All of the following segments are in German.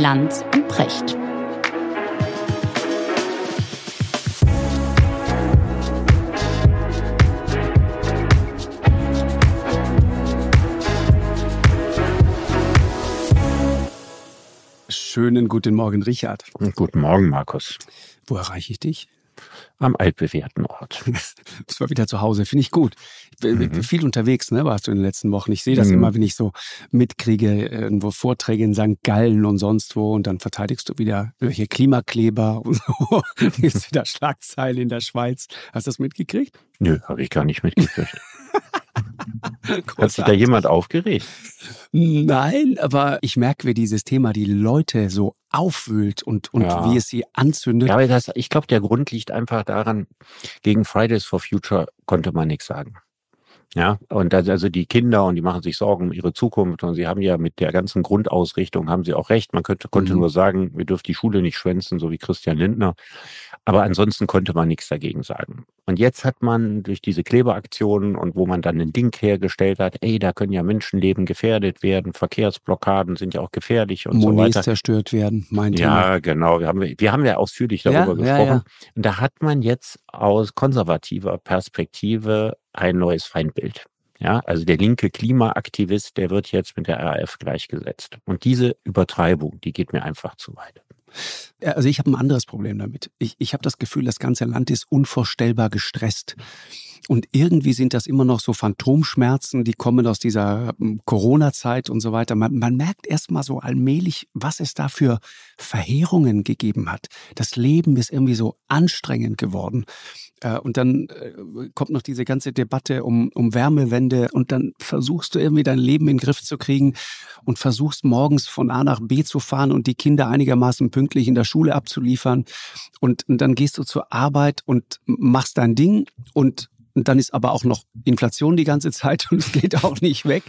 Lanz und Precht. Schönen guten Morgen, Richard. Guten Morgen, Markus. Wo erreiche ich dich? Am altbewährten Ort. Das war wieder zu Hause, finde ich gut. Ich bin mhm. viel unterwegs, ne, warst du in den letzten Wochen. Ich sehe das mhm. immer, wenn ich so mitkriege, irgendwo Vorträge in St. Gallen und sonst wo und dann verteidigst du wieder welche Klimakleber und so. Jetzt wieder Schlagzeilen in der Schweiz. Hast du das mitgekriegt? Nö, habe ich gar nicht mitgekriegt. Hat sich da jemand aufgeregt? Nein, aber ich merke, wie dieses Thema die Leute so aufwühlt und, und ja. wie es sie anzündet. Ja, aber das, ich glaube, der Grund liegt einfach daran, gegen Fridays for Future konnte man nichts sagen. Ja, und also die Kinder und die machen sich Sorgen um ihre Zukunft und sie haben ja mit der ganzen Grundausrichtung haben sie auch recht. Man könnte, konnte mhm. nur sagen, wir dürfen die Schule nicht schwänzen, so wie Christian Lindner. Aber ansonsten konnte man nichts dagegen sagen. Und jetzt hat man durch diese Klebeaktionen und wo man dann ein Ding hergestellt hat, ey, da können ja Menschenleben gefährdet werden, Verkehrsblockaden sind ja auch gefährlich und Monies so weiter. zerstört werden, mein Thema. Ja, genau. Wir haben, wir haben ja ausführlich darüber ja, gesprochen. Ja, ja. Und da hat man jetzt aus konservativer Perspektive ein neues Feindbild. Ja, also der linke Klimaaktivist, der wird jetzt mit der RAF gleichgesetzt. Und diese Übertreibung, die geht mir einfach zu weit. Also ich habe ein anderes Problem damit. Ich, ich habe das Gefühl, das ganze Land ist unvorstellbar gestresst. Und irgendwie sind das immer noch so Phantomschmerzen, die kommen aus dieser hm, Corona-Zeit und so weiter. Man, man merkt erst mal so allmählich, was es da für Verheerungen gegeben hat. Das Leben ist irgendwie so anstrengend geworden. Äh, und dann äh, kommt noch diese ganze Debatte um, um Wärmewende und dann versuchst du irgendwie dein Leben in den Griff zu kriegen und versuchst morgens von A nach B zu fahren und die Kinder einigermaßen pünktlich in der Schule abzuliefern. Und, und dann gehst du zur Arbeit und machst dein Ding und und dann ist aber auch noch Inflation die ganze Zeit und es geht auch nicht weg.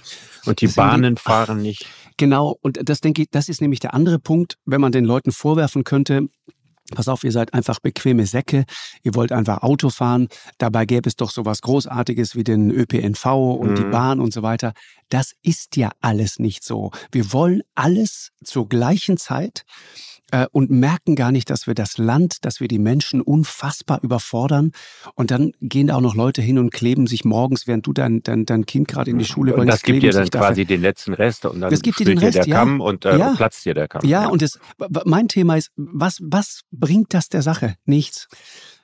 Und die Bahnen die, fahren nicht. Genau, und das denke ich, das ist nämlich der andere Punkt, wenn man den Leuten vorwerfen könnte, Pass auf, ihr seid einfach bequeme Säcke. Ihr wollt einfach Auto fahren. Dabei gäbe es doch sowas Großartiges wie den ÖPNV und mhm. die Bahn und so weiter. Das ist ja alles nicht so. Wir wollen alles zur gleichen Zeit äh, und merken gar nicht, dass wir das Land, dass wir die Menschen unfassbar überfordern. Und dann gehen da auch noch Leute hin und kleben sich morgens, während du dein, dein, dein Kind gerade in die Schule bringst. Und das gibt dir dann quasi den letzten Rest und dann das gibt dir den Rest, der ja. Kamm und äh, ja. platzt dir der Kamm. Ja, ja. und das, mein Thema ist, was, was bringt das der Sache? Nichts.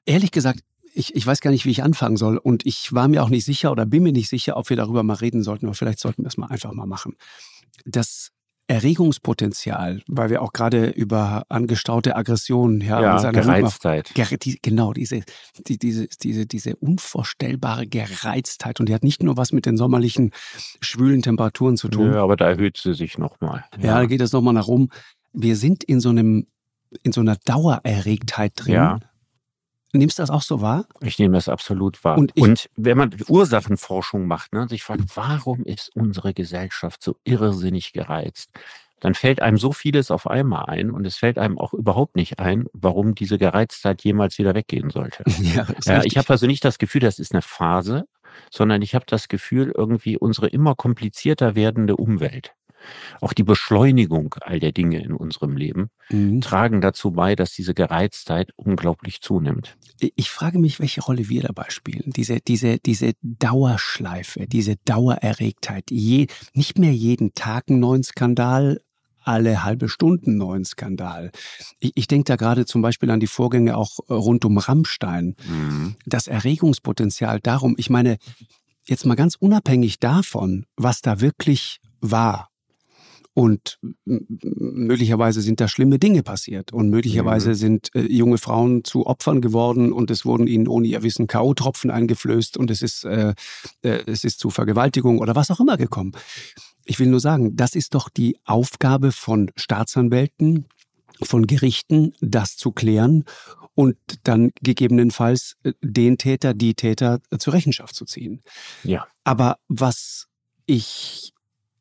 Ehrlich gesagt, ich, ich weiß gar nicht, wie ich anfangen soll. Und ich war mir auch nicht sicher oder bin mir nicht sicher, ob wir darüber mal reden sollten. Aber vielleicht sollten wir es mal einfach mal machen. Das Erregungspotenzial, weil wir auch gerade über angestaute Aggressionen, ja, ja seiner Gereiztheit. Ger die, genau, diese, die, diese, diese, diese unvorstellbare Gereiztheit. Und die hat nicht nur was mit den sommerlichen schwülen Temperaturen zu tun. Ja, aber da erhöht sie sich nochmal. Ja. ja, da geht es nochmal nach oben. Wir sind in so einem, in so einer Dauererregtheit drin. Ja. Nimmst du das auch so wahr? Ich nehme das absolut wahr. Und, und wenn man Ursachenforschung macht ne, und sich fragt, warum ist unsere Gesellschaft so irrsinnig gereizt, dann fällt einem so vieles auf einmal ein und es fällt einem auch überhaupt nicht ein, warum diese Gereiztheit jemals wieder weggehen sollte. Ja, ja ich habe also nicht das Gefühl, das ist eine Phase, sondern ich habe das Gefühl, irgendwie unsere immer komplizierter werdende Umwelt auch die Beschleunigung all der Dinge in unserem Leben mhm. tragen dazu bei, dass diese Gereiztheit unglaublich zunimmt. Ich frage mich, welche Rolle wir dabei spielen. Diese, diese, diese Dauerschleife, diese Dauererregtheit. Je, nicht mehr jeden Tag einen neuen Skandal, alle halbe Stunden neuen Skandal. Ich, ich denke da gerade zum Beispiel an die Vorgänge auch äh, rund um Rammstein. Mhm. Das Erregungspotenzial darum, ich meine, jetzt mal ganz unabhängig davon, was da wirklich war und möglicherweise sind da schlimme Dinge passiert. Und möglicherweise mhm. sind äh, junge Frauen zu Opfern geworden und es wurden ihnen ohne ihr Wissen K.O.-Tropfen eingeflößt und es ist, äh, äh, es ist zu Vergewaltigung oder was auch immer gekommen. Ich will nur sagen, das ist doch die Aufgabe von Staatsanwälten, von Gerichten, das zu klären und dann gegebenenfalls äh, den Täter, die Täter äh, zur Rechenschaft zu ziehen. Ja. Aber was ich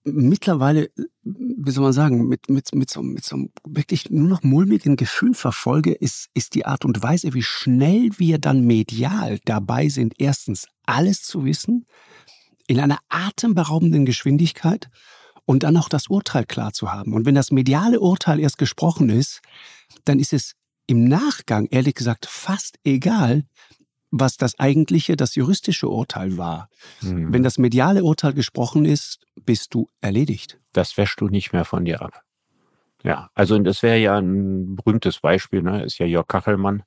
mittlerweile, wie soll man sagen, mit, mit, mit, so, mit so einem wirklich nur noch mulmigen Gefühl verfolge, ist, ist die Art und Weise, wie schnell wir dann medial dabei sind, erstens alles zu wissen, in einer atemberaubenden Geschwindigkeit und dann auch das Urteil klar zu haben. Und wenn das mediale Urteil erst gesprochen ist, dann ist es im Nachgang, ehrlich gesagt, fast egal, was das eigentliche, das juristische Urteil war. Mhm. Wenn das mediale Urteil gesprochen ist, bist du erledigt. Das wäschst du nicht mehr von dir ab. Ja, also das wäre ja ein berühmtes Beispiel, ne? ist ja Jörg Kachelmann,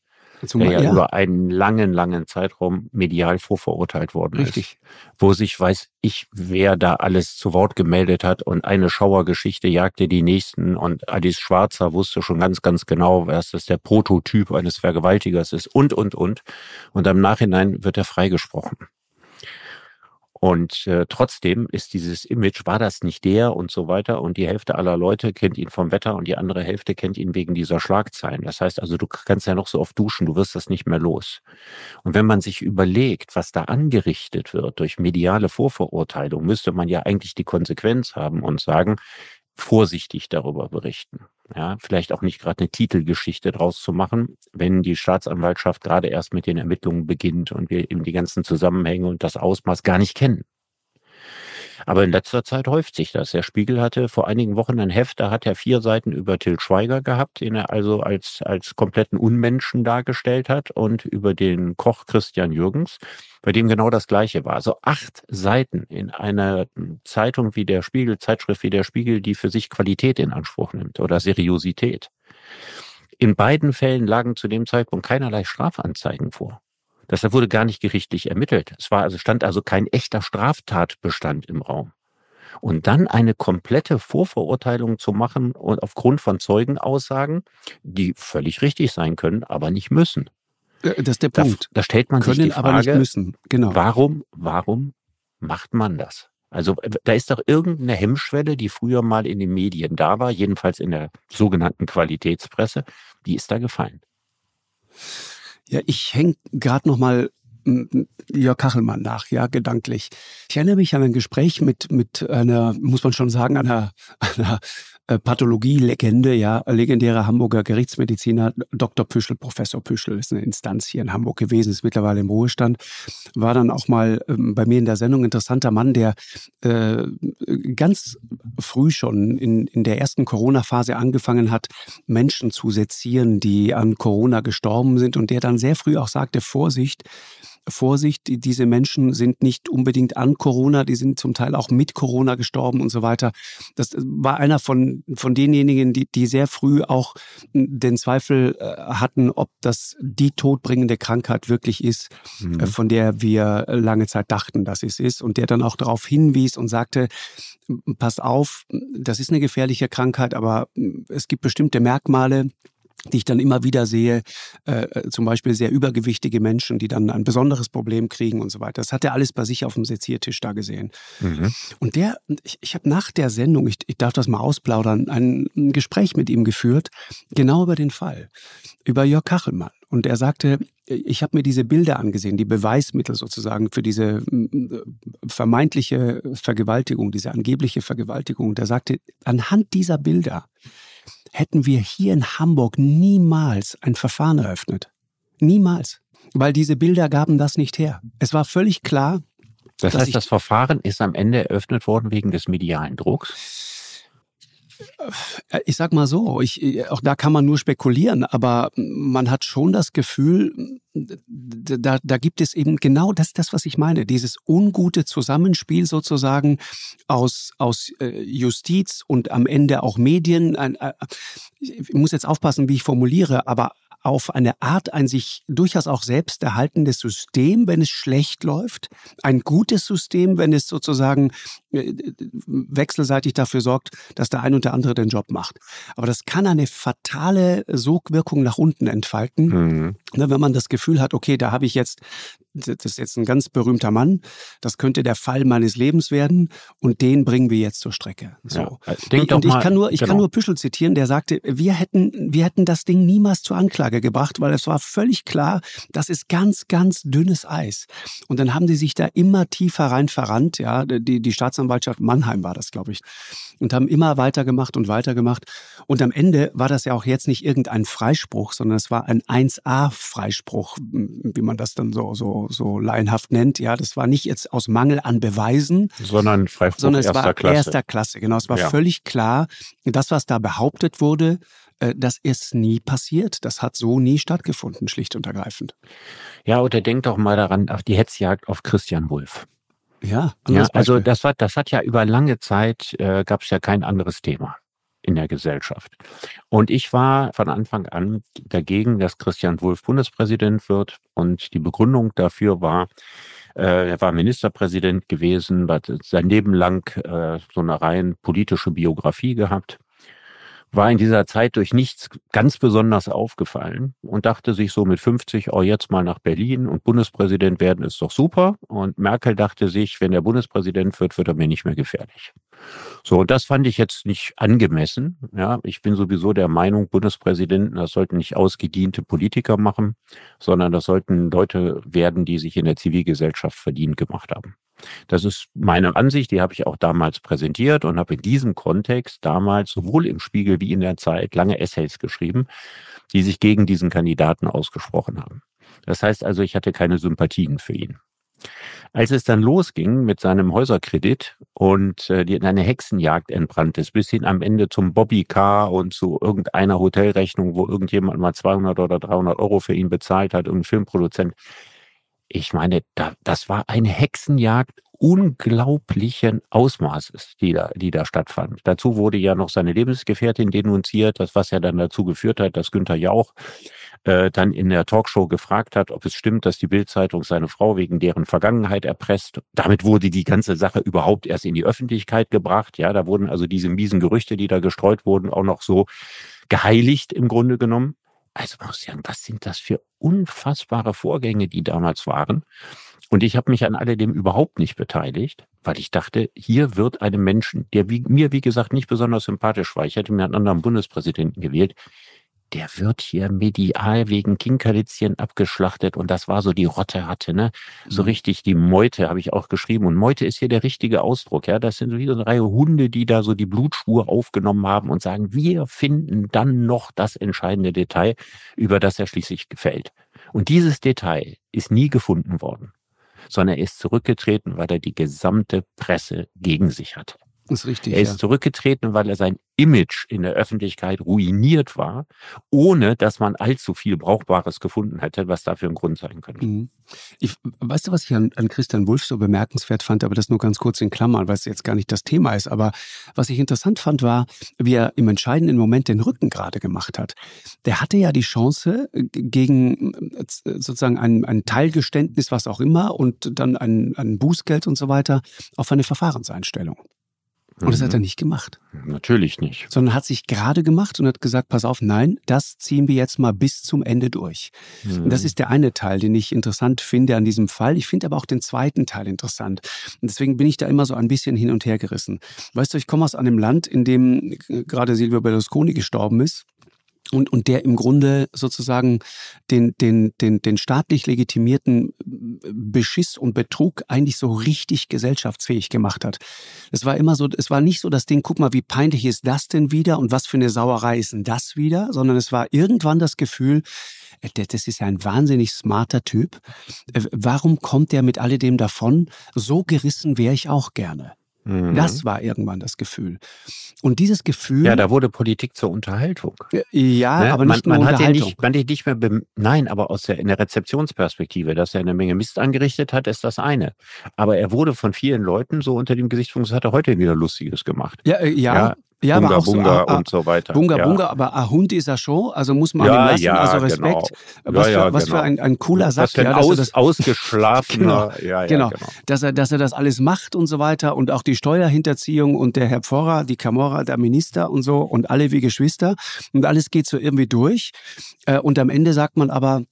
zum der ja, ja, über einen langen, langen Zeitraum medial vorverurteilt worden Richtig. ist. Wo sich weiß ich, wer da alles zu Wort gemeldet hat und eine Schauergeschichte jagte die nächsten und Alice Schwarzer wusste schon ganz, ganz genau, was das der Prototyp eines Vergewaltigers ist und, und, und. Und im Nachhinein wird er freigesprochen. Und äh, trotzdem ist dieses Image, war das nicht der und so weiter. Und die Hälfte aller Leute kennt ihn vom Wetter und die andere Hälfte kennt ihn wegen dieser Schlagzeilen. Das heißt also, du kannst ja noch so oft duschen, du wirst das nicht mehr los. Und wenn man sich überlegt, was da angerichtet wird durch mediale Vorverurteilung, müsste man ja eigentlich die Konsequenz haben und sagen, vorsichtig darüber berichten. Ja, vielleicht auch nicht gerade eine Titelgeschichte draus zu machen, wenn die Staatsanwaltschaft gerade erst mit den Ermittlungen beginnt und wir eben die ganzen Zusammenhänge und das Ausmaß gar nicht kennen. Aber in letzter Zeit häuft sich das. Der Spiegel hatte vor einigen Wochen ein Heft, da hat er vier Seiten über Till Schweiger gehabt, den er also als, als kompletten Unmenschen dargestellt hat und über den Koch Christian Jürgens, bei dem genau das Gleiche war. Also acht Seiten in einer Zeitung wie der Spiegel, Zeitschrift wie der Spiegel, die für sich Qualität in Anspruch nimmt oder Seriosität. In beiden Fällen lagen zu dem Zeitpunkt keinerlei Strafanzeigen vor. Deshalb wurde gar nicht gerichtlich ermittelt. Es war also, stand also kein echter Straftatbestand im Raum. Und dann eine komplette Vorverurteilung zu machen und aufgrund von Zeugenaussagen, die völlig richtig sein können, aber nicht müssen. Äh, das ist der Punkt. Da, da stellt man können, sich die Frage, aber nicht müssen. Genau. warum, warum macht man das? Also äh, da ist doch irgendeine Hemmschwelle, die früher mal in den Medien da war, jedenfalls in der sogenannten Qualitätspresse, die ist da gefallen. Ja, ich häng gerade noch mal Jörg Kachelmann nach, ja, gedanklich. Ich erinnere mich an ein Gespräch mit, mit einer, muss man schon sagen, einer, einer Pathologie-Legende, ja, legendärer Hamburger Gerichtsmediziner, Dr. Püschel, Professor Püschel, ist eine Instanz hier in Hamburg gewesen, ist mittlerweile im Ruhestand, war dann auch mal ähm, bei mir in der Sendung interessanter Mann, der äh, ganz früh schon in, in der ersten Corona-Phase angefangen hat, Menschen zu sezieren, die an Corona gestorben sind und der dann sehr früh auch sagte, Vorsicht, Vorsicht, diese Menschen sind nicht unbedingt an Corona, die sind zum Teil auch mit Corona gestorben und so weiter. Das war einer von, von denjenigen, die, die sehr früh auch den Zweifel äh, hatten, ob das die todbringende Krankheit wirklich ist, äh, mhm. von der wir lange Zeit dachten, dass es ist. Und der dann auch darauf hinwies und sagte, pass auf, das ist eine gefährliche Krankheit, aber es gibt bestimmte Merkmale, die ich dann immer wieder sehe, äh, äh, zum Beispiel sehr übergewichtige Menschen, die dann ein besonderes Problem kriegen und so weiter. Das hat er alles bei sich auf dem Seziertisch da gesehen. Mhm. Und der, ich, ich habe nach der Sendung, ich, ich darf das mal ausplaudern, ein, ein Gespräch mit ihm geführt, genau über den Fall, über Jörg Kachelmann. Und er sagte, ich habe mir diese Bilder angesehen, die Beweismittel sozusagen für diese vermeintliche Vergewaltigung, diese angebliche Vergewaltigung. Und er sagte, anhand dieser Bilder hätten wir hier in Hamburg niemals ein Verfahren eröffnet. Niemals. Weil diese Bilder gaben das nicht her. Es war völlig klar. Das heißt, das Verfahren ist am Ende eröffnet worden wegen des medialen Drucks? Ich sag mal so, ich, auch da kann man nur spekulieren, aber man hat schon das Gefühl, da, da gibt es eben genau das, das, was ich meine, dieses ungute Zusammenspiel sozusagen aus, aus äh, Justiz und am Ende auch Medien. Äh, ich muss jetzt aufpassen, wie ich formuliere, aber auf eine Art ein sich durchaus auch selbst erhaltendes System, wenn es schlecht läuft, ein gutes System, wenn es sozusagen äh, wechselseitig dafür sorgt, dass der ein und der andere den Job macht. Aber das kann eine fatale Sogwirkung nach unten entfalten, mhm. Ne, wenn man das Gefühl hat, okay, da habe ich jetzt das ist jetzt ein ganz berühmter Mann, das könnte der Fall meines Lebens werden und den bringen wir jetzt zur Strecke. So. Ja, also und, und ich kann nur, ich genau. kann nur Püschel zitieren, der sagte, wir hätten, wir hätten das Ding niemals zur Anklage gebracht, weil es war völlig klar, das ist ganz, ganz dünnes Eis. Und dann haben die sich da immer tiefer rein verrannt, ja, die, die Staatsanwaltschaft Mannheim war das, glaube ich, und haben immer weitergemacht und weitergemacht. Und am Ende war das ja auch jetzt nicht irgendein Freispruch, sondern es war ein 1A-Freispruch, wie man das dann so, so so, so laienhaft nennt. Ja, das war nicht jetzt aus Mangel an Beweisen, sondern Freispruch sondern es erster war Klasse. erster Klasse. Genau, es war Ja. völlig klar, das, was da behauptet wurde, äh, das ist nie passiert. Das hat so nie stattgefunden, schlicht und ergreifend. Ja, oder denkt doch mal daran, auf die Hetzjagd auf Christian Wulff. Ja, Ja, also das war, das hat ja über lange Zeit äh, gab es ja kein anderes Thema in der Gesellschaft. Und ich war von Anfang an dagegen, dass Christian Wulff Bundespräsident wird. Und die Begründung dafür war, äh, er war Ministerpräsident gewesen, hat sein Leben lang äh, so eine rein politische Biografie gehabt, war in dieser Zeit durch nichts ganz besonders aufgefallen und dachte sich so mit 50, oh jetzt mal nach Berlin und Bundespräsident werden ist doch super. Und Merkel dachte sich, wenn er Bundespräsident wird, wird er mir nicht mehr gefährlich. So, und das fand ich jetzt nicht angemessen. Ja, ich bin sowieso der Meinung, Bundespräsidenten, das sollten nicht ausgediente Politiker machen, sondern das sollten Leute werden, die sich in der Zivilgesellschaft verdient gemacht haben. Das ist meine Ansicht, die habe ich auch damals präsentiert und habe in diesem Kontext damals sowohl im Spiegel wie in der Zeit lange Essays geschrieben, die sich gegen diesen Kandidaten ausgesprochen haben. Das heißt also, ich hatte keine Sympathien für ihn. Als es dann losging mit seinem Häuserkredit und äh, in eine Hexenjagd entbrannt ist, bis hin am Ende zum Bobbycar und zu irgendeiner Hotelrechnung, wo irgendjemand mal 200 oder 300 Euro für ihn bezahlt hat, irgendein Filmproduzent. Ich meine, da, das war eine Hexenjagd unglaublichen Ausmaßes, die da, die da stattfand. Dazu wurde ja noch seine Lebensgefährtin denunziert, das was ja dann dazu geführt hat, dass Günther Jauch äh, dann in der Talkshow gefragt hat, ob es stimmt, dass die Bildzeitung seine Frau wegen deren Vergangenheit erpresst. Damit wurde die ganze Sache überhaupt erst in die Öffentlichkeit gebracht. Ja, da wurden also diese miesen Gerüchte, die da gestreut wurden, auch noch so geheiligt im Grunde genommen. Also man muss sagen, was sind das für unfassbare Vorgänge, die damals waren? Und ich habe mich an alledem überhaupt nicht beteiligt, weil ich dachte, hier wird einem Menschen, der wie, mir, wie gesagt, nicht besonders sympathisch war, ich hätte mir einen anderen Bundespräsidenten gewählt, der wird hier medial wegen Kinkerlitzchen abgeschlachtet und das war so die Rotte hatte, ne? So Mhm. richtig die Meute habe ich auch geschrieben und Meute ist hier der richtige Ausdruck, ja? Das sind so wie so eine Reihe Hunde, die da so die Blutspur aufgenommen haben und sagen, wir finden dann noch das entscheidende Detail, über das er schließlich gefällt. Und dieses Detail ist nie gefunden worden, sondern er ist zurückgetreten, weil er die gesamte Presse gegen sich. Das ist richtig. Er ist ja. zurückgetreten, weil er sein Image in der Öffentlichkeit ruiniert war, ohne dass man allzu viel Brauchbares gefunden hätte, was dafür ein Grund sein könnte. Mhm. Ich, weißt du, was ich an, an Christian Wulff so bemerkenswert fand, aber das nur ganz kurz in Klammern, weil es jetzt gar nicht das Thema ist. Aber was ich interessant fand, war, wie er im entscheidenden Moment den Rücken gerade gemacht hat. Der hatte ja die Chance, äh, gegen sozusagen ein, ein Teilgeständnis, was auch immer, und dann ein, ein Bußgeld und so weiter, auf eine Verfahrenseinstellung. Und das hat er nicht gemacht, Mhm. Natürlich nicht. sondern hat sich gerade gemacht und hat gesagt, pass auf, nein, das ziehen wir jetzt mal bis zum Ende durch. Mhm. Und das ist der eine Teil, den ich interessant finde an diesem Fall. Ich finde aber auch den zweiten Teil interessant. Und deswegen bin ich da immer so ein bisschen hin und her gerissen. Weißt du, ich komme aus einem Land, in dem äh, gerade Silvio Berlusconi gestorben ist. Und, und der im Grunde sozusagen den, den, den, den staatlich legitimierten Beschiss und Betrug eigentlich so richtig gesellschaftsfähig gemacht hat. Es war immer so, es war nicht so das Ding, guck mal, wie peinlich ist das denn wieder und was für eine Sauerei ist denn das wieder, sondern es war irgendwann das Gefühl, äh, das ist ja ein wahnsinnig smarter Typ. Äh, Warum kommt der mit alledem davon? So gerissen wäre ich auch gerne. Mhm. Das war irgendwann das Gefühl. Und dieses Gefühl, ja, da wurde Politik zur Unterhaltung. ja, Ne? aber man, nicht nur man hat ihn Unterhaltung. nicht, man hat nicht mehr, nein, aber aus der, in der Rezeptionsperspektive, dass er eine Menge Mist angerichtet hat, ist das eine. Aber er wurde von vielen Leuten so unter dem Gesichtspunkt, das hat er heute wieder Lustiges gemacht. ja, äh, ja, Ja, ja, Bunga, aber auch so, Bunga ah, ah, und so weiter. Bunga ja. Bunga, aber ein Hund ist er schon, also muss man Ja, ihm lassen, ja, also Respekt. genau. Was, Ja, für, was genau. für ein, ein cooler Sack, Was für ein aus, das, ausgeschlafener, ja, ja, Genau. genau. dass, er, dass er das alles macht und so weiter und auch die Steuerhinterziehung und der Herr Pforrer, die Camorra, der Minister und so und alle wie Geschwister und alles geht so irgendwie durch Äh, und am Ende sagt man aber,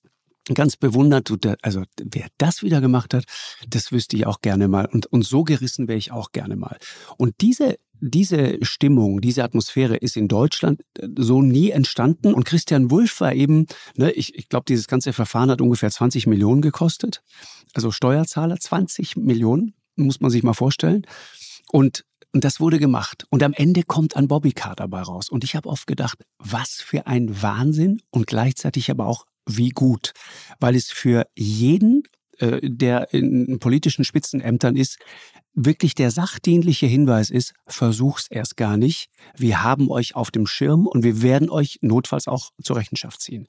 ganz bewundert, also wer das wieder gemacht hat, das wüsste ich auch gerne mal. Und, und so gerissen wäre ich auch gerne mal. Und diese, diese Stimmung, diese Atmosphäre ist in Deutschland äh, so nie entstanden. Und Christian Wulff war eben, ne, ich, ich glaube, dieses ganze Verfahren hat ungefähr 20 Millionen gekostet. Also Steuerzahler, 20 Millionen, muss man sich mal vorstellen. Und und das wurde gemacht. Und am Ende kommt ein Bobbycar dabei raus. Und ich habe oft gedacht, was für ein Wahnsinn und gleichzeitig aber auch wie gut. Weil es für jeden der in politischen Spitzenämtern ist, wirklich der sachdienliche Hinweis ist, versuch's erst gar nicht. Wir haben euch auf dem Schirm und wir werden euch notfalls auch zur Rechenschaft ziehen.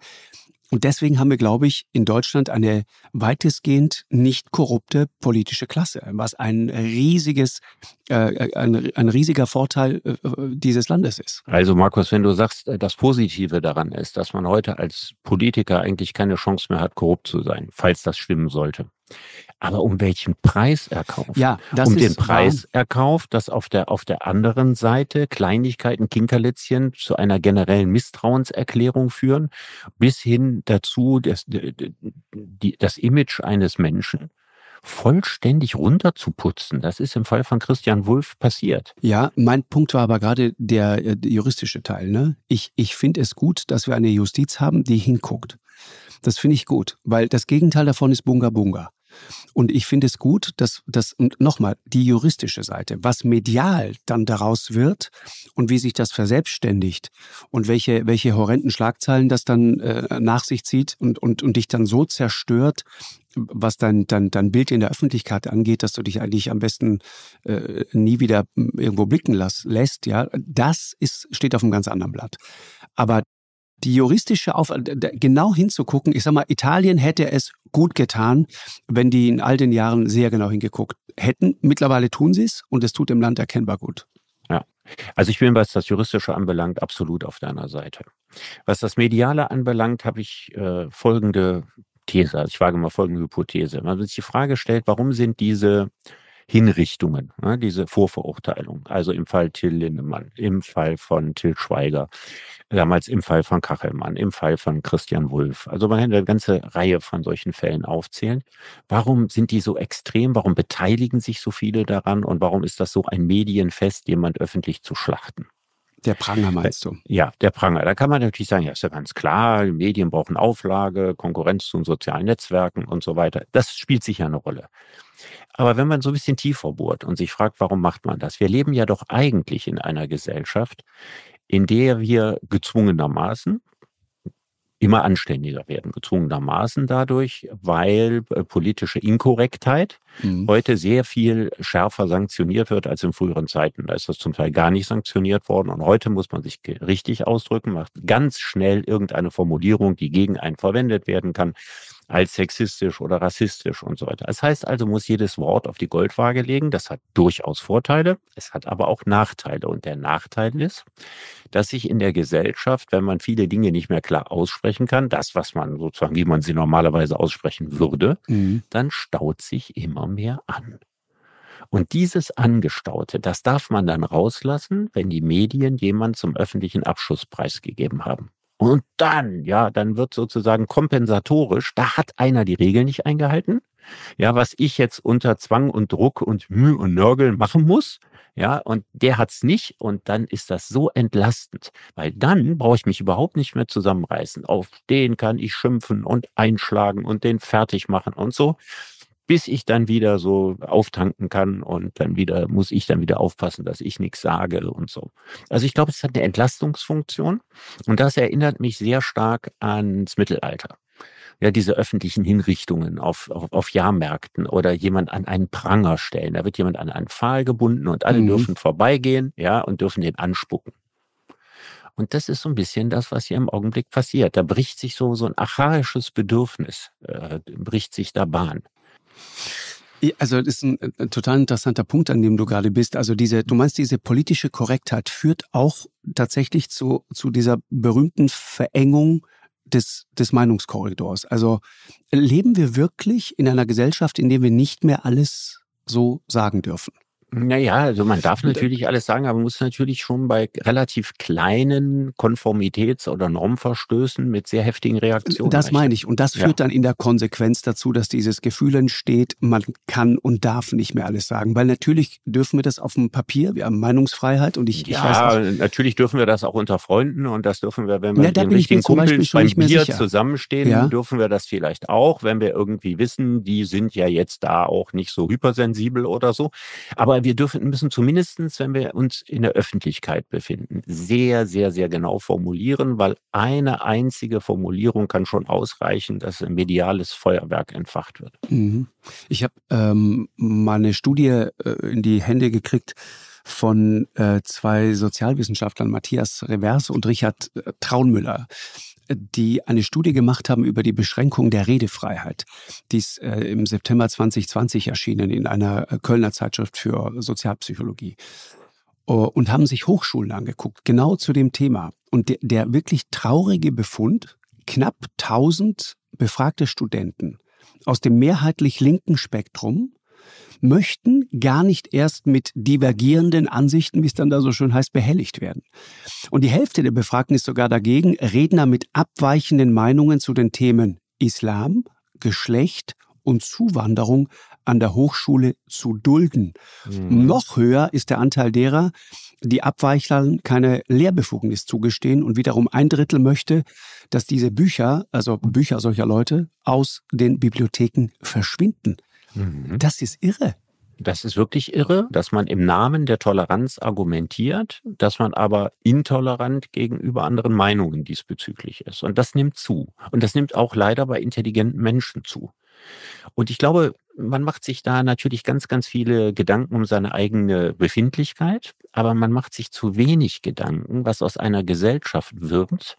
Und deswegen haben wir, glaube ich, in Deutschland eine weitestgehend nicht korrupte politische Klasse, was ein riesiges, äh, ein, ein riesiger Vorteil äh, dieses Landes ist. Also Markus, wenn du sagst, äh, das Positive daran ist, dass man heute als Politiker eigentlich keine Chance mehr hat, korrupt zu sein, falls das stimmen sollte. Aber um welchen Preis er kauft? Ja, das um den Preis wahr. er kauft, dass auf der, auf der anderen Seite Kleinigkeiten, Kinkerlitzchen zu einer generellen Misstrauenserklärung führen, bis hin dazu, dass, die, das Image eines Menschen vollständig runterzuputzen. Das ist im Fall von Christian Wulff passiert. Ja, mein Punkt war aber gerade der, äh, der juristische Teil. Ne? Ich, ich finde es gut, dass wir eine Justiz haben, die hinguckt. Das finde ich gut, weil das Gegenteil davon ist Bunga Bunga. Und ich finde es gut, dass das nochmal die juristische Seite, was medial dann daraus wird und wie sich das verselbstständigt und welche, welche horrenden Schlagzeilen das dann äh, nach sich zieht und, und, und dich dann so zerstört, was dein, dein, dein Bild in der Öffentlichkeit angeht, dass du dich eigentlich am besten äh, nie wieder irgendwo blicken lass, lässt, ja, das ist, steht auf einem ganz anderen Blatt. Aber die juristische Auf genau hinzugucken. Ich sag mal, Italien hätte es gut getan, wenn die in all den Jahren sehr genau hingeguckt hätten. Mittlerweile tun sie es und es tut dem Land erkennbar gut. Ja. Also ich bin, was das Juristische anbelangt, absolut auf deiner Seite. Was das Mediale anbelangt, habe ich äh, folgende These, also ich wage mal folgende Hypothese. Man sich die Frage stellt, warum sind diese Hinrichtungen, ne, diese Vorverurteilung. Also im Fall Till Lindemann, im Fall von Till Schweiger, damals im Fall von Kachelmann, im Fall von Christian Wulff. Also man kann eine ganze Reihe von solchen Fällen aufzählen. Warum sind die so extrem? Warum beteiligen sich so viele daran? Und warum ist das so ein Medienfest, jemand öffentlich zu schlachten? Der Pranger meinst du? Ja, der Pranger. Da kann man natürlich sagen, ja, ist ja ganz klar, die Medien brauchen Auflage, Konkurrenz zu den sozialen Netzwerken und so weiter. Das spielt sicher eine Rolle. Aber wenn man so ein bisschen tiefer bohrt und sich fragt, warum macht man das? Wir leben ja doch eigentlich in einer Gesellschaft, in der wir gezwungenermaßen immer anständiger werden, gezwungenermaßen dadurch, weil äh, politische Inkorrektheit mhm. heute sehr viel schärfer sanktioniert wird als in früheren Zeiten. Da ist das zum Teil gar nicht sanktioniert worden und heute muss man sich richtig ausdrücken, macht ganz schnell irgendeine Formulierung, die gegen einen verwendet werden kann als sexistisch oder rassistisch und so weiter. Das heißt also, muss jedes Wort auf die Goldwaage legen. Das hat durchaus Vorteile. Es hat aber auch Nachteile. Und der Nachteil ist, dass sich in der Gesellschaft, wenn man viele Dinge nicht mehr klar aussprechen kann, das, was man sozusagen, wie man sie normalerweise aussprechen würde, mhm. dann staut sich immer mehr an. Und dieses Angestaute, das darf man dann rauslassen, wenn die Medien jemand zum öffentlichen Abschusspreis gegeben haben. Und dann, ja, dann wird sozusagen kompensatorisch, da hat einer die Regeln nicht eingehalten. Ja, was ich jetzt unter Zwang und Druck und Mühe und Nörgeln machen muss, ja, und der hat's nicht und dann ist das so entlastend, weil dann brauche ich mich überhaupt nicht mehr zusammenreißen. Auf den kann ich schimpfen und einschlagen und den fertig machen und so, bis ich dann wieder so auftanken kann und dann wieder muss ich dann wieder aufpassen, dass ich nichts sage und so. Also ich glaube, es hat eine Entlastungsfunktion und das erinnert mich sehr stark ans Mittelalter. Ja, diese öffentlichen Hinrichtungen auf, auf, auf Jahrmärkten oder jemand an einen Pranger stellen. Da wird jemand an einen Pfahl gebunden und alle mhm. dürfen vorbeigehen, ja, und dürfen den anspucken. Und das ist so ein bisschen das, was hier im Augenblick passiert. Da bricht sich so, so ein archaisches Bedürfnis, äh, bricht sich da Bahn. Also das ist ein, ein, total interessanter Punkt, an dem du gerade bist. Also diese, du meinst, diese politische Korrektheit führt auch tatsächlich zu, zu dieser berühmten Verengung des, des Meinungskorridors. Also leben wir wirklich in einer Gesellschaft, in der wir nicht mehr alles so sagen dürfen? Naja, also man darf natürlich alles sagen, aber man muss natürlich schon bei relativ kleinen Konformitäts- oder Normverstößen mit sehr heftigen Reaktionen. Das meine ich. Und das führt ja. dann in der Konsequenz dazu, dass dieses Gefühl entsteht, man kann und darf nicht mehr alles sagen. Weil natürlich dürfen wir das auf dem Papier, wir haben Meinungsfreiheit und ich, ich ja, weiß nicht. natürlich dürfen wir das auch unter Freunden und das dürfen wir, wenn wir ja, mit den richtigen Kumpels beim Bier sicher. zusammenstehen, ja? dürfen wir das vielleicht auch, wenn wir irgendwie wissen, die sind ja jetzt da auch nicht so hypersensibel oder so. Aber Aber wir dürfen, müssen zumindestens, wenn wir uns in der Öffentlichkeit befinden, sehr, sehr, sehr genau formulieren, weil eine einzige Formulierung kann schon ausreichen, dass ein mediales Feuerwerk entfacht wird. Mhm. Ich habe ähm, mal eine Studie äh, in die Hände gekriegt, von äh, zwei Sozialwissenschaftlern, Matthias Revers und Richard äh, Traunmüller die eine Studie gemacht haben über die Beschränkung der Redefreiheit. Die ist äh, im September 2020 erschienen in einer äh, Kölner Zeitschrift für Sozialpsychologie. Uh, und haben sich Hochschulen angeguckt, genau zu dem Thema. Und der, der wirklich traurige Befund, knapp 1000 befragte Studenten aus dem mehrheitlich linken Spektrum möchten gar nicht erst mit divergierenden Ansichten, wie es dann da so schön heißt, behelligt werden. Und die Hälfte der Befragten ist sogar dagegen, Redner mit abweichenden Meinungen zu den Themen Islam, Geschlecht und Zuwanderung an der Hochschule zu dulden. Mhm. Noch höher ist der Anteil derer, die Abweichlern keine Lehrbefugnis zugestehen und wiederum ein Drittel möchte, dass diese Bücher, also Bücher solcher Leute, aus den Bibliotheken verschwinden. Mhm. Das ist irre. Das ist wirklich irre, dass man im Namen der Toleranz argumentiert, dass man aber intolerant gegenüber anderen Meinungen diesbezüglich ist. Und das nimmt zu. Und das nimmt auch leider bei intelligenten Menschen zu. Und ich glaube, man macht sich da natürlich ganz, ganz viele Gedanken um seine eigene Befindlichkeit, aber man macht sich zu wenig Gedanken, was aus einer Gesellschaft wird,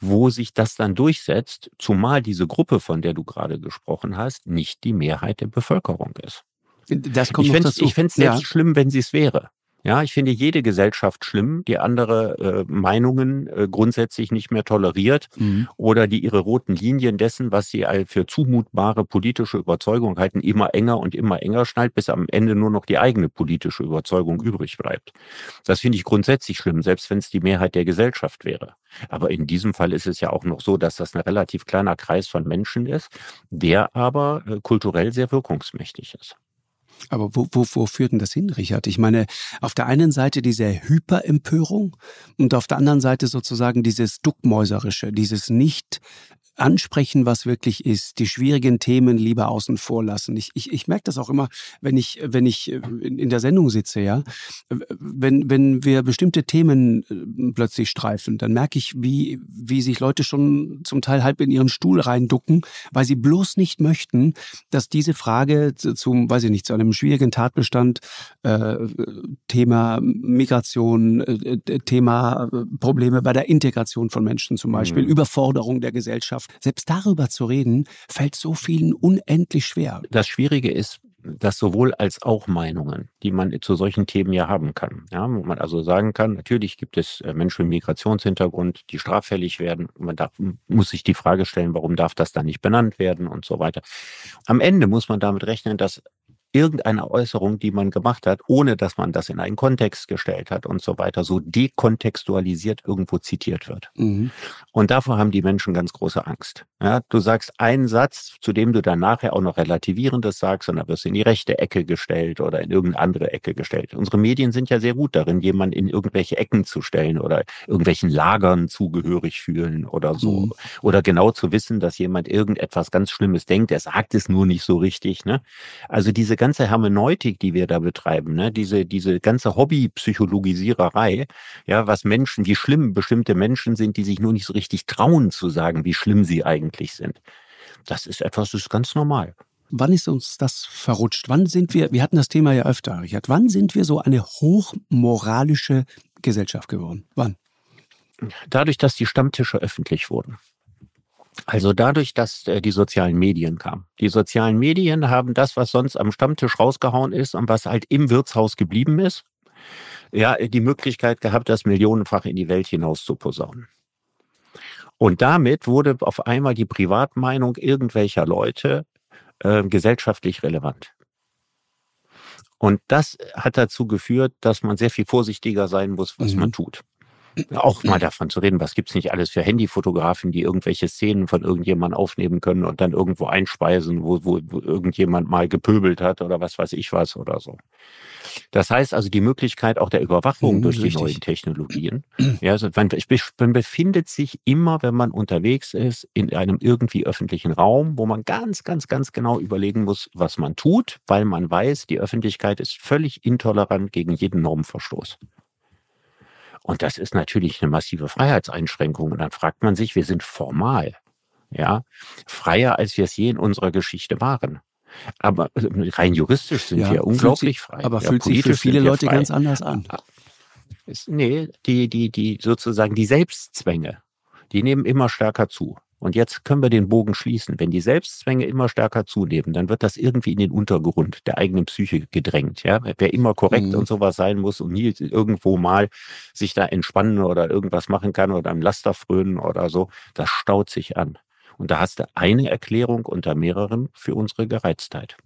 wo sich das dann durchsetzt, zumal diese Gruppe, von der du gerade gesprochen hast, nicht die Mehrheit der Bevölkerung ist. Das kommt ich fände es selbst ja. schlimm, wenn sie es wäre. Ja, ich finde jede Gesellschaft schlimm, die andere äh, Meinungen äh, grundsätzlich nicht mehr toleriert mhm. oder die ihre roten Linien dessen, was sie für zumutbare politische Überzeugung halten, immer enger und immer enger schnallt, bis am Ende nur noch die eigene politische Überzeugung übrig bleibt. Das finde ich grundsätzlich schlimm, selbst wenn es die Mehrheit der Gesellschaft wäre. Aber in diesem Fall ist es ja auch noch so, dass das ein relativ kleiner Kreis von Menschen ist, der aber äh, kulturell sehr wirkungsmächtig ist. Aber wo, wo, wo führt denn das hin, Richard? Ich meine, auf der einen Seite diese Hyperempörung und auf der anderen Seite sozusagen dieses Duckmäuserische, dieses nicht ansprechen, was wirklich ist, die schwierigen Themen lieber außen vor lassen. Ich, ich, ich merke das auch immer, wenn ich, wenn ich äh, in der Sendung sitze, ja. Wenn, wenn wir bestimmte Themen äh, plötzlich streifen, dann merke ich, wie, wie sich Leute schon zum Teil halb in ihren Stuhl reinducken, weil sie bloß nicht möchten, dass diese Frage zum, weiß ich nicht, zu einem schwierigen Tatbestand, äh, Thema Migration, äh, Thema äh, Probleme bei der Integration von Menschen zum Beispiel, mhm. Überforderung der Gesellschaft, selbst darüber zu reden, fällt so vielen unendlich schwer. Das Schwierige ist, dass sowohl als auch Meinungen, die man zu solchen Themen ja haben kann. Ja, wo man also sagen kann, natürlich gibt es äh, Menschen mit Migrationshintergrund, die straffällig werden. Man darf, muss sich die Frage stellen, warum darf das dann nicht benannt werden und so weiter. Am Ende muss man damit rechnen, dass irgendeine Äußerung, die man gemacht hat, ohne dass man das in einen Kontext gestellt hat und so weiter, so dekontextualisiert irgendwo zitiert wird. Mhm. Und davor haben die Menschen ganz große Angst. Ja, du sagst einen Satz, zu dem du dann nachher auch noch Relativierendes sagst, und dann wirst du in die rechte Ecke gestellt oder in irgendeine andere Ecke gestellt. Unsere Medien sind ja sehr gut darin, jemanden in irgendwelche Ecken zu stellen oder irgendwelchen Lagern zugehörig fühlen oder so. Mhm. Oder genau zu wissen, dass jemand irgendetwas ganz Schlimmes denkt, er sagt es nur nicht so richtig. Ne? Also diese ganze Hermeneutik, die wir da betreiben, ne, diese, diese ganze Hobbypsychologisiererei, ja, was Menschen, wie schlimm bestimmte Menschen sind, die sich nur nicht so richtig trauen zu sagen, wie schlimm sie eigentlich sind. Das ist etwas, das ist ganz normal. Wann ist uns das verrutscht? Wann sind wir, wir hatten das Thema ja öfter, Richard, wann sind wir so eine hochmoralische Gesellschaft geworden? Wann? Dadurch, dass die Stammtische öffentlich wurden. Also dadurch, dass äh, die sozialen Medien kamen. Die sozialen Medien haben das, was sonst am Stammtisch rausgehauen ist und was halt im Wirtshaus geblieben ist, ja, die Möglichkeit gehabt, das millionenfach in die Welt hinaus zu posaunen. Und damit wurde auf einmal die Privatmeinung irgendwelcher Leute äh, gesellschaftlich relevant. Und das hat dazu geführt, dass man sehr viel vorsichtiger sein muss, was mhm. man tut. Auch mal davon zu reden, was gibt's nicht alles für Handyfotografen, die irgendwelche Szenen von irgendjemandem aufnehmen können und dann irgendwo einspeisen, wo, wo, wo irgendjemand mal gepöbelt hat oder was weiß ich was oder so. Das heißt also die Möglichkeit auch der Überwachung mhm, durch die richtig. neuen Technologien. Ja, also man, man befindet sich immer, wenn man unterwegs ist, in einem irgendwie öffentlichen Raum, wo man ganz, ganz, ganz genau überlegen muss, was man tut, weil man weiß, die Öffentlichkeit ist völlig intolerant gegen jeden Normverstoß. Und das ist natürlich eine massive Freiheitseinschränkung. Und dann fragt man sich, wir sind formal, ja, freier, als wir es je in unserer Geschichte waren. Aber äh, rein juristisch sind ja, wir unglaublich sich, frei. Aber ja, fühlt sich für viele Leute frei. ganz anders an. Ist, nee, die, die, die sozusagen die Selbstzwänge, die nehmen immer stärker zu. Und jetzt können wir den Bogen schließen. Wenn die Selbstzwänge immer stärker zunehmen, dann wird das irgendwie in den Untergrund der eigenen Psyche gedrängt. Ja? Wer immer korrekt mhm. und sowas sein muss und nie irgendwo mal sich da entspannen oder irgendwas machen kann oder am Laster frönen oder so, das staut sich an. Und da hast du eine Erklärung unter mehreren für unsere Gereiztheit.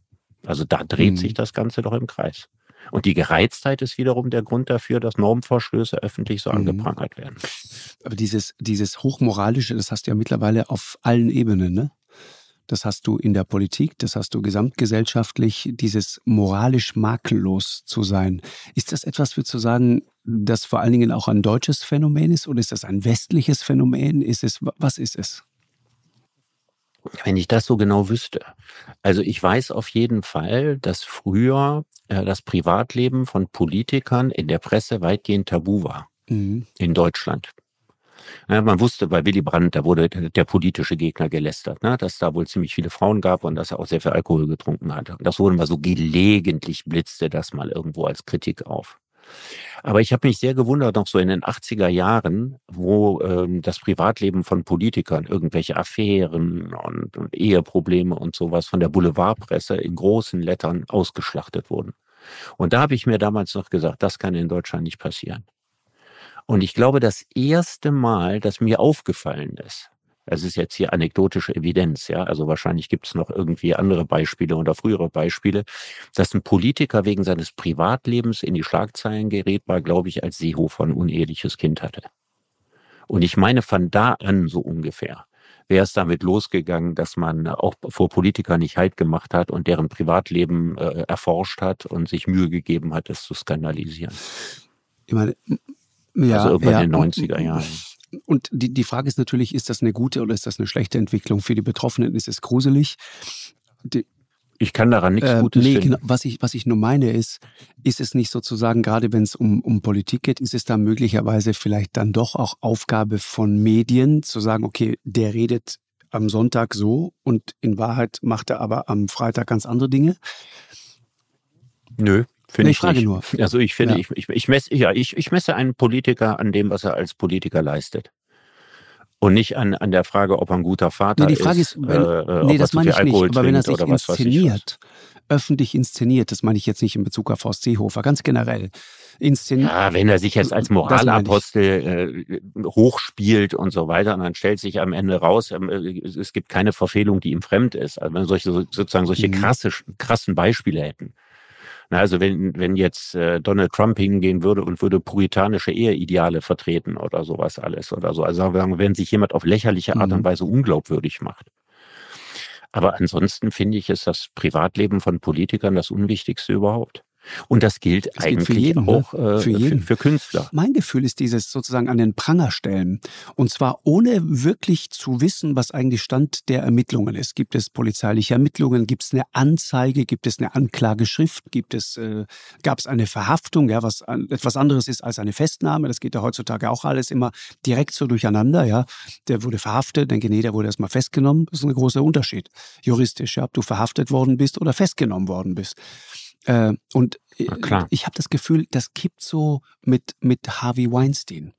Also da dreht mhm. sich das Ganze doch im Kreis. Und die Gereiztheit ist wiederum der Grund dafür, dass Normverstöße öffentlich so mhm. angeprangert werden. Aber dieses, dieses Hochmoralische, das hast du ja mittlerweile auf allen Ebenen, ne? Das hast du in der Politik, das hast du gesamtgesellschaftlich, dieses moralisch makellos zu sein. Ist das etwas, würdest du sagen, das vor allen Dingen auch ein deutsches Phänomen ist oder ist das ein westliches Phänomen? Ist es, was ist es? Wenn ich das so genau wüsste. Also ich weiß auf jeden Fall, dass früher äh, das Privatleben von Politikern in der Presse weitgehend tabu war. Mhm. In Deutschland. Ja, man wusste bei Willy Brandt, da wurde der politische Gegner gelästert, ne, dass da wohl ziemlich viele Frauen gab und dass er auch sehr viel Alkohol getrunken hatte. Das wurde mal so gelegentlich blitzte das mal irgendwo als Kritik auf. Aber ich habe mich sehr gewundert, noch so in den 80er Jahren, wo ähm, das Privatleben von Politikern, irgendwelche Affären und, und Eheprobleme und sowas von der Boulevardpresse in großen Lettern ausgeschlachtet wurden. Und da habe ich mir damals noch gesagt, das kann in Deutschland nicht passieren. Und ich glaube, das erste Mal, dass mir aufgefallen ist, es ist jetzt hier anekdotische Evidenz, ja. Also wahrscheinlich gibt es noch irgendwie andere Beispiele oder frühere Beispiele, dass ein Politiker wegen seines Privatlebens in die Schlagzeilen gerät, war, glaube ich, als Seehofer ein uneheliches Kind hatte. Und ich meine, von da an so ungefähr wäre es damit losgegangen, dass man auch vor Politikern nicht Halt gemacht hat und deren Privatleben äh, erforscht hat und sich Mühe gegeben hat, es zu skandalisieren. Ich meine, ja, also irgendwann ja, in den 90er Jahren und die, die Frage ist natürlich, ist das eine gute oder ist das eine schlechte Entwicklung? Für die Betroffenen ist es gruselig. Die, ich kann daran nichts äh, Gutes nee, Genau, was ich, was ich nur meine ist, ist es nicht sozusagen, gerade wenn es um, um Politik geht, ist es da möglicherweise vielleicht dann doch auch Aufgabe von Medien zu sagen, okay, der redet am Sonntag so und in Wahrheit macht er aber am Freitag ganz andere Dinge? Nö. Finde nee, ich frage nicht. nur. Also ich finde, ja. ich, ich, ich, messe, ja, ich, ich messe einen Politiker an dem, was er als Politiker leistet. Und nicht an, an der Frage, ob er ein guter Vater nee, die Frage ist. ist wenn, äh, nee, das meine ich nicht. Aber wenn er sich inszeniert, öffentlich inszeniert, das meine ich jetzt nicht in Bezug auf Horst Seehofer, ganz generell inszeniert. Ja, wenn er sich jetzt als Moralapostel äh, hochspielt und so weiter, und dann stellt sich am Ende raus, ähm, äh, es gibt keine Verfehlung, die ihm fremd ist. Also wenn wir solche sozusagen solche mhm. krasse, krassen Beispiele hätten. Na, also wenn, wenn jetzt äh, Donald Trump hingehen würde und würde puritanische Eheideale vertreten oder sowas alles oder so. Also wenn sich jemand auf lächerliche Art mhm. und Weise unglaubwürdig macht. Aber ansonsten finde ich, ist das Privatleben von Politikern das Unwichtigste überhaupt. Und das gilt das eigentlich für jeden, ne? auch ne? für, jeden. Für, für, Künstler. Mein Gefühl ist dieses sozusagen an den Pranger stellen. Und zwar ohne wirklich zu wissen, was eigentlich Stand der Ermittlungen ist. Gibt es polizeiliche Ermittlungen? Gibt es eine Anzeige? Gibt es eine Anklageschrift? Gibt es, äh, gab es eine Verhaftung? Ja, was an, etwas anderes ist als eine Festnahme. Das geht ja heutzutage auch alles immer direkt so durcheinander. Ja, der wurde verhaftet, denke nee, der wurde erstmal festgenommen. Das ist ein großer Unterschied. Juristisch, ja, ob du verhaftet worden bist oder festgenommen worden bist. Äh, und ich habe das Gefühl, das kippt so mit, mit Harvey Weinstein.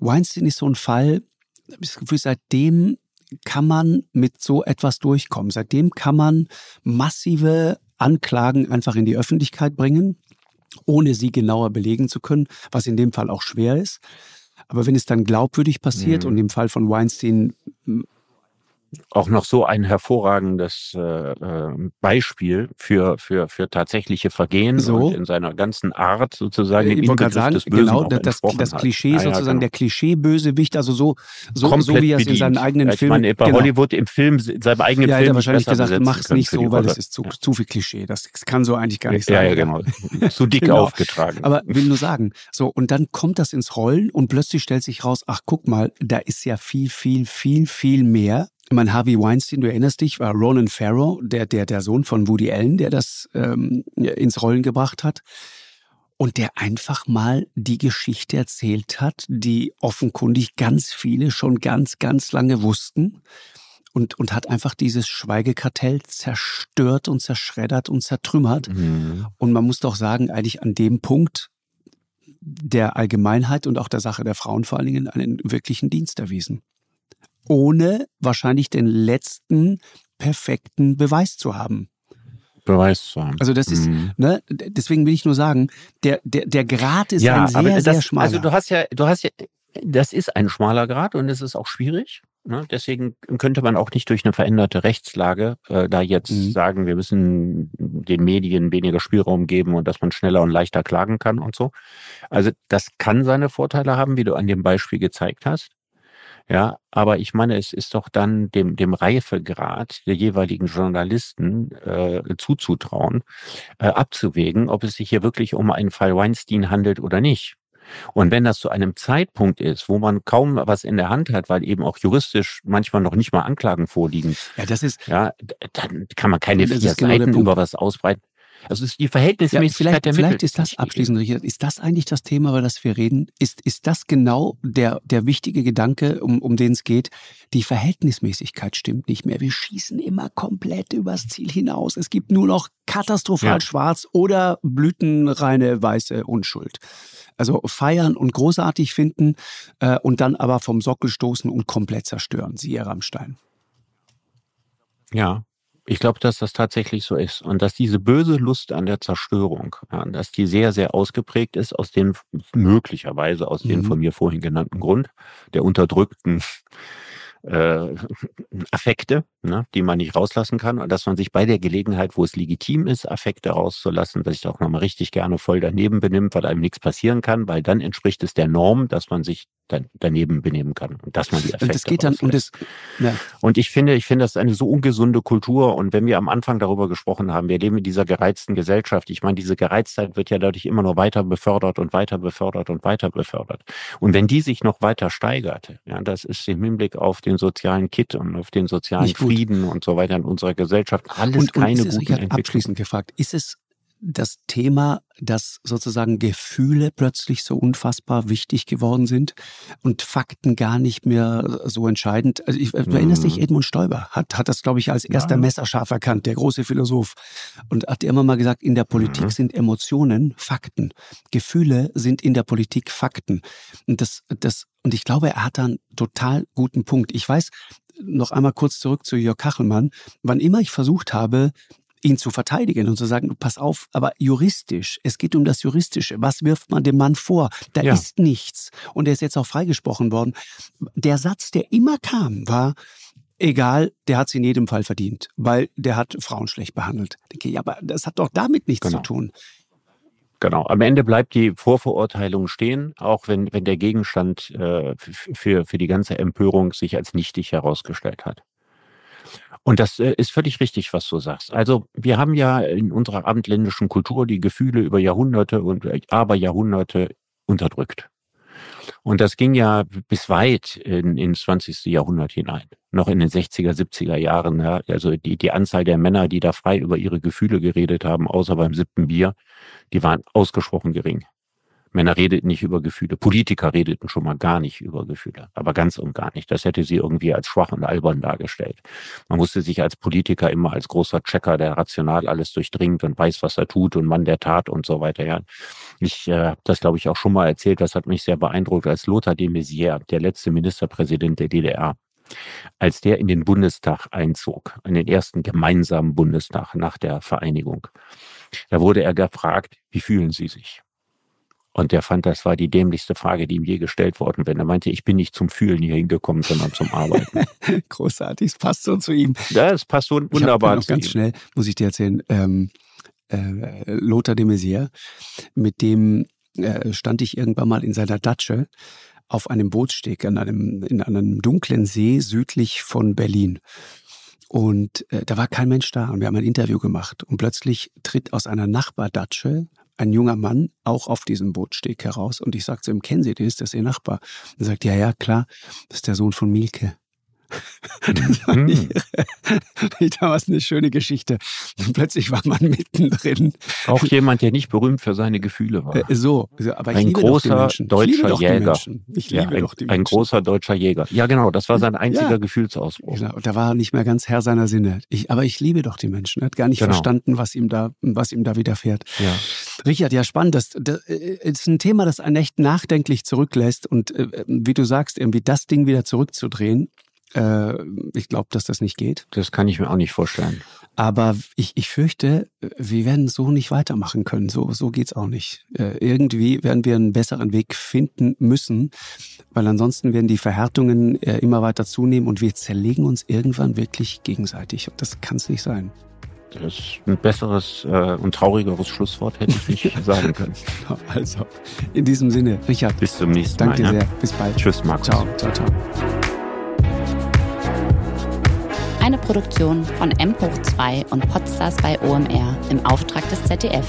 Weinstein ist so ein Fall, ich das Gefühl, seitdem kann man mit so etwas durchkommen. Seitdem kann man massive Anklagen einfach in die Öffentlichkeit bringen, ohne sie genauer belegen zu können, was in dem Fall auch schwer ist. Aber wenn es dann glaubwürdig passiert mhm. und im Fall von Weinstein auch noch so ein hervorragendes äh, äh, Beispiel für, für, für tatsächliche Vergehen so. und in seiner ganzen Art sozusagen ich wollte gerade sagen, genau, das, das Klischee hat. sozusagen, ja, genau. der Klischee-Bösewicht, also so, so, so wie er es in seinen eigenen ja, ich Filmen... Meine, bei genau. Hollywood im Film, in seinem eigenen ja, Film... Ja, wahrscheinlich gesagt, mach es nicht so, weil es ist zu, zu viel Klischee. Das kann so eigentlich gar nicht sein. Ja, ja, genau. zu dick genau. aufgetragen. Aber will nur sagen, so, und dann kommt das ins Rollen und plötzlich stellt sich raus, ach guck mal, da ist ja viel, viel, viel, viel mehr mein Harvey Weinstein, du erinnerst dich, war Ronan Farrow, der, der, der Sohn von Woody Allen, der das ähm, ins Rollen gebracht hat. Und der einfach mal die Geschichte erzählt hat, die offenkundig ganz viele schon ganz, ganz lange wussten. Und, und hat einfach dieses Schweigekartell zerstört und zerschreddert und zertrümmert. Mhm. Und man muss doch sagen, eigentlich an dem Punkt der Allgemeinheit und auch der Sache der Frauen vor allen Dingen einen wirklichen Dienst erwiesen ohne wahrscheinlich den letzten perfekten Beweis zu haben. Beweis zu haben. Also das ist, mhm. ne, deswegen will ich nur sagen, der, der, der Grad ist ja, ein sehr, das, sehr schmaler. Also du hast ja, du hast ja, das ist ein schmaler Grad und es ist auch schwierig. Ne? Deswegen könnte man auch nicht durch eine veränderte Rechtslage äh, da jetzt mhm. sagen, wir müssen den Medien weniger Spielraum geben und dass man schneller und leichter klagen kann und so. Also das kann seine Vorteile haben, wie du an dem Beispiel gezeigt hast. Ja, aber ich meine, es ist doch dann dem, dem Reifegrad der jeweiligen Journalisten äh, zuzutrauen, äh, abzuwägen, ob es sich hier wirklich um einen Fall Weinstein handelt oder nicht. Und wenn das zu einem Zeitpunkt ist, wo man kaum was in der Hand hat, weil eben auch juristisch manchmal noch nicht mal Anklagen vorliegen, ja, das ist, ja, dann kann man keine vier genau Seiten über was ausbreiten. Also es ist die Verhältnismäßigkeit ja, der Mittel. Vielleicht ist das abschließend, Richard, ist das eigentlich das Thema, über das wir reden? Ist, ist das genau der, der wichtige Gedanke, um, um den es geht? Die Verhältnismäßigkeit stimmt nicht mehr. Wir schießen immer komplett übers Ziel hinaus. Es gibt nur noch katastrophal ja. schwarz oder blütenreine weiße Unschuld. Also feiern und großartig finden äh, und dann aber vom Sockel stoßen und komplett zerstören. Siehe Rammstein. Ja, ich glaube, dass das tatsächlich so ist und dass diese böse Lust an der Zerstörung, ja, dass die sehr, sehr ausgeprägt ist aus dem möglicherweise aus mhm. dem von mir vorhin genannten Grund der unterdrückten äh, Affekte, ne, die man nicht rauslassen kann und dass man sich bei der Gelegenheit, wo es legitim ist, Affekte rauszulassen, dass sich auch nochmal richtig gerne voll daneben benimmt, weil einem nichts passieren kann, weil dann entspricht es der Norm, dass man sich dann daneben benehmen kann und dass man die Affekte das geht dann und, das, ja. und ich finde, ich finde das eine so ungesunde Kultur und wenn wir am Anfang darüber gesprochen haben, wir leben in dieser gereizten Gesellschaft. Ich meine, diese Gereiztheit wird ja dadurch immer nur weiter befördert und weiter befördert und weiter befördert. Und wenn die sich noch weiter steigert, ja, das ist im Hinblick auf den sozialen Kit und auf den sozialen Frieden und so weiter in unserer Gesellschaft alles und, und keine ist es, guten Entwicklungen. Abschließend gefragt, ist es das Thema, dass sozusagen Gefühle plötzlich so unfassbar wichtig geworden sind und Fakten gar nicht mehr so entscheidend. Also ich, du erinnerst dich, mhm. Edmund Stoiber hat, hat das, glaube ich, als erster ja. messerscharf erkannt, der große Philosoph. Und hat immer mal gesagt, in der Politik mhm. sind Emotionen Fakten. Gefühle sind in der Politik Fakten. Und das, das, und ich glaube, er hat da einen total guten Punkt. Ich weiß, noch einmal kurz zurück zu Jörg Kachelmann. Wann immer ich versucht habe, ihn zu verteidigen und zu sagen, pass auf, aber juristisch, es geht um das Juristische. Was wirft man dem Mann vor? Da ja. ist nichts. Und er ist jetzt auch freigesprochen worden. Der Satz, der immer kam, war, egal, der hat es in jedem Fall verdient, weil der hat Frauen schlecht behandelt. Ich denke, ja, aber das hat doch damit nichts genau. zu tun. Genau. Am Ende bleibt die Vorverurteilung stehen, auch wenn, wenn der Gegenstand äh, für, für die ganze Empörung sich als nichtig herausgestellt hat. Und das äh, ist völlig richtig, was du sagst. Also wir haben ja in unserer abendländischen Kultur die Gefühle über Jahrhunderte und äh, aber Jahrhunderte unterdrückt. Und das ging ja bis weit in, ins 20. Jahrhundert hinein. Noch in den 60er, 70er Jahren. Ja, also die, die Anzahl der Männer, die da frei über ihre Gefühle geredet haben, außer beim siebten Bier, die waren ausgesprochen gering. Männer redeten nicht über Gefühle. Politiker redeten schon mal gar nicht über Gefühle. Aber ganz und gar nicht. Das hätte sie irgendwie als schwach und albern dargestellt. Man musste sich als Politiker immer als großer Checker, der rational alles durchdringt und weiß, was er tut und Mann der Tat und so weiter. Ja. Ich äh, habe das, glaube ich, auch schon mal erzählt. Das hat mich sehr beeindruckt, als Lothar de Maizière, der letzte Ministerpräsident der DDR, als der in den Bundestag einzog, in den ersten gemeinsamen Bundestag nach der Vereinigung. Da wurde er gefragt, wie fühlen Sie sich? Und der fand, das war die dämlichste Frage, die ihm je gestellt worden wäre. Er meinte, ich bin nicht zum Fühlen hier hingekommen, sondern zum Arbeiten. Großartig, es passt so zu ihm. Ja, es passt so wunderbar ich zu ganz ihm. schnell, muss ich dir erzählen, ähm, äh, Lothar de Maizière, mit dem äh, stand ich irgendwann mal in seiner Datsche auf einem Bootssteg an einem, in einem dunklen See südlich von Berlin. Und äh, da war kein Mensch da und wir haben ein Interview gemacht. Und plötzlich tritt aus einer Nachbardatsche ein junger Mann auch auf diesem Bootsteg heraus. Und ich sagte zu ihm, kennen Sie den? Ist das Ihr Nachbar? Und er sagt, ja, ja, klar, das ist der Sohn von Mielke. Das fand ich, hm. damals eine schöne Geschichte. Und plötzlich war man mittendrin. Auch jemand, der nicht berühmt für seine Gefühle war. Äh, so, aber ich ein liebe großer doch die Menschen. deutscher Jäger. Ich liebe ja, ein, doch die Menschen. Ein großer deutscher Jäger. Ja, genau, das war sein einziger ja. Gefühlsausbruch. Genau, da war er nicht mehr ganz Herr seiner Sinne. Ich, aber ich liebe doch die Menschen. Er hat gar nicht genau. verstanden, was ihm da, was ihm da widerfährt. Ja. Richard, ja, spannend. Das, das ist ein Thema, das einen echt nachdenklich zurücklässt und äh, wie du sagst, irgendwie das Ding wieder zurückzudrehen äh, ich glaube, dass das nicht geht. Das kann ich mir auch nicht vorstellen. Aber ich, ich fürchte, wir werden so nicht weitermachen können. So, so geht's auch nicht. Äh, irgendwie werden wir einen besseren Weg finden müssen, weil ansonsten werden die Verhärtungen äh, immer weiter zunehmen und wir zerlegen uns irgendwann wirklich gegenseitig. Und das kann es nicht sein. Das ist ein besseres äh, und traurigeres Schlusswort hätte ich nicht sagen können. Also, in diesem Sinne, Richard. Bis zum nächsten Mal. Danke dir sehr. Bis bald. Tschüss, Markus. Ciao, ciao, ciao. Eine Produktion von M hoch 2 und Podstars bei OMR im Auftrag des ZDF.